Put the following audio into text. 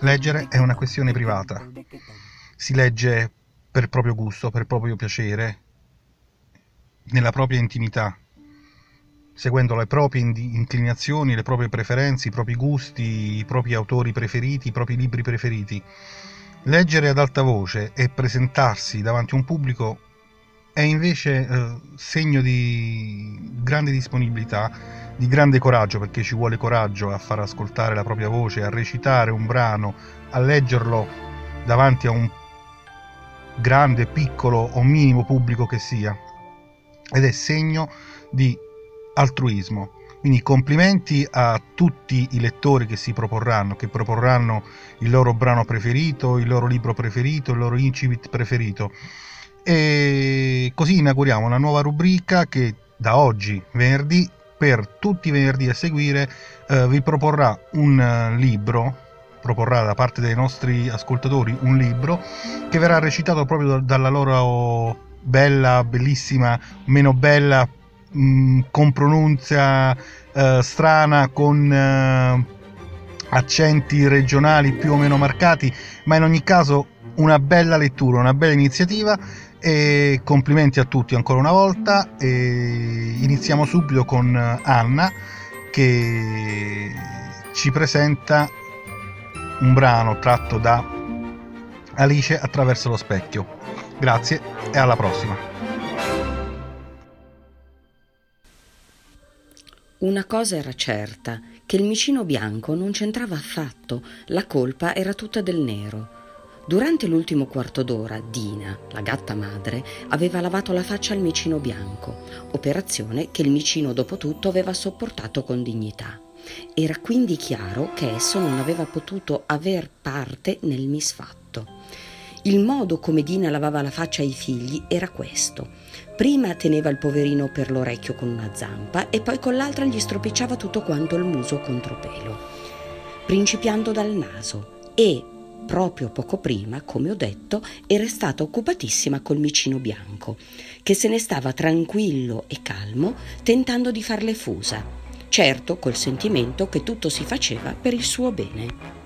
Leggere è una questione privata. Si legge per proprio gusto, per proprio piacere, nella propria intimità, seguendo le proprie inclinazioni, le proprie preferenze, i propri gusti, i propri autori preferiti, i propri libri preferiti. Leggere ad alta voce e presentarsi davanti a un pubblico è invece eh, segno di grande disponibilità, di grande coraggio, perché ci vuole coraggio a far ascoltare la propria voce, a recitare un brano, a leggerlo davanti a un grande, piccolo o minimo pubblico che sia. Ed è segno di altruismo. Quindi complimenti a tutti i lettori che si proporranno, che proporranno il loro brano preferito, il loro libro preferito, il loro incipit preferito e così inauguriamo una nuova rubrica che da oggi, venerdì, per tutti i venerdì a seguire, eh, vi proporrà un uh, libro, proporrà da parte dei nostri ascoltatori un libro che verrà recitato proprio dalla loro bella, bellissima, meno bella, mm, con pronuncia uh, strana, con uh, accenti regionali più o meno marcati, ma in ogni caso una bella lettura, una bella iniziativa e complimenti a tutti ancora una volta. E iniziamo subito con Anna che ci presenta un brano tratto da Alice attraverso lo specchio. Grazie e alla prossima. Una cosa era certa, che il micino bianco non c'entrava affatto, la colpa era tutta del nero. Durante l'ultimo quarto d'ora, Dina, la gatta madre, aveva lavato la faccia al micino bianco, operazione che il micino dopo tutto aveva sopportato con dignità. Era quindi chiaro che esso non aveva potuto aver parte nel misfatto. Il modo come Dina lavava la faccia ai figli era questo. Prima teneva il poverino per l'orecchio con una zampa e poi con l'altra gli stropicciava tutto quanto il muso contro pelo, principiando dal naso e proprio poco prima, come ho detto, era stata occupatissima col micino bianco, che se ne stava tranquillo e calmo tentando di farle fusa, certo col sentimento che tutto si faceva per il suo bene.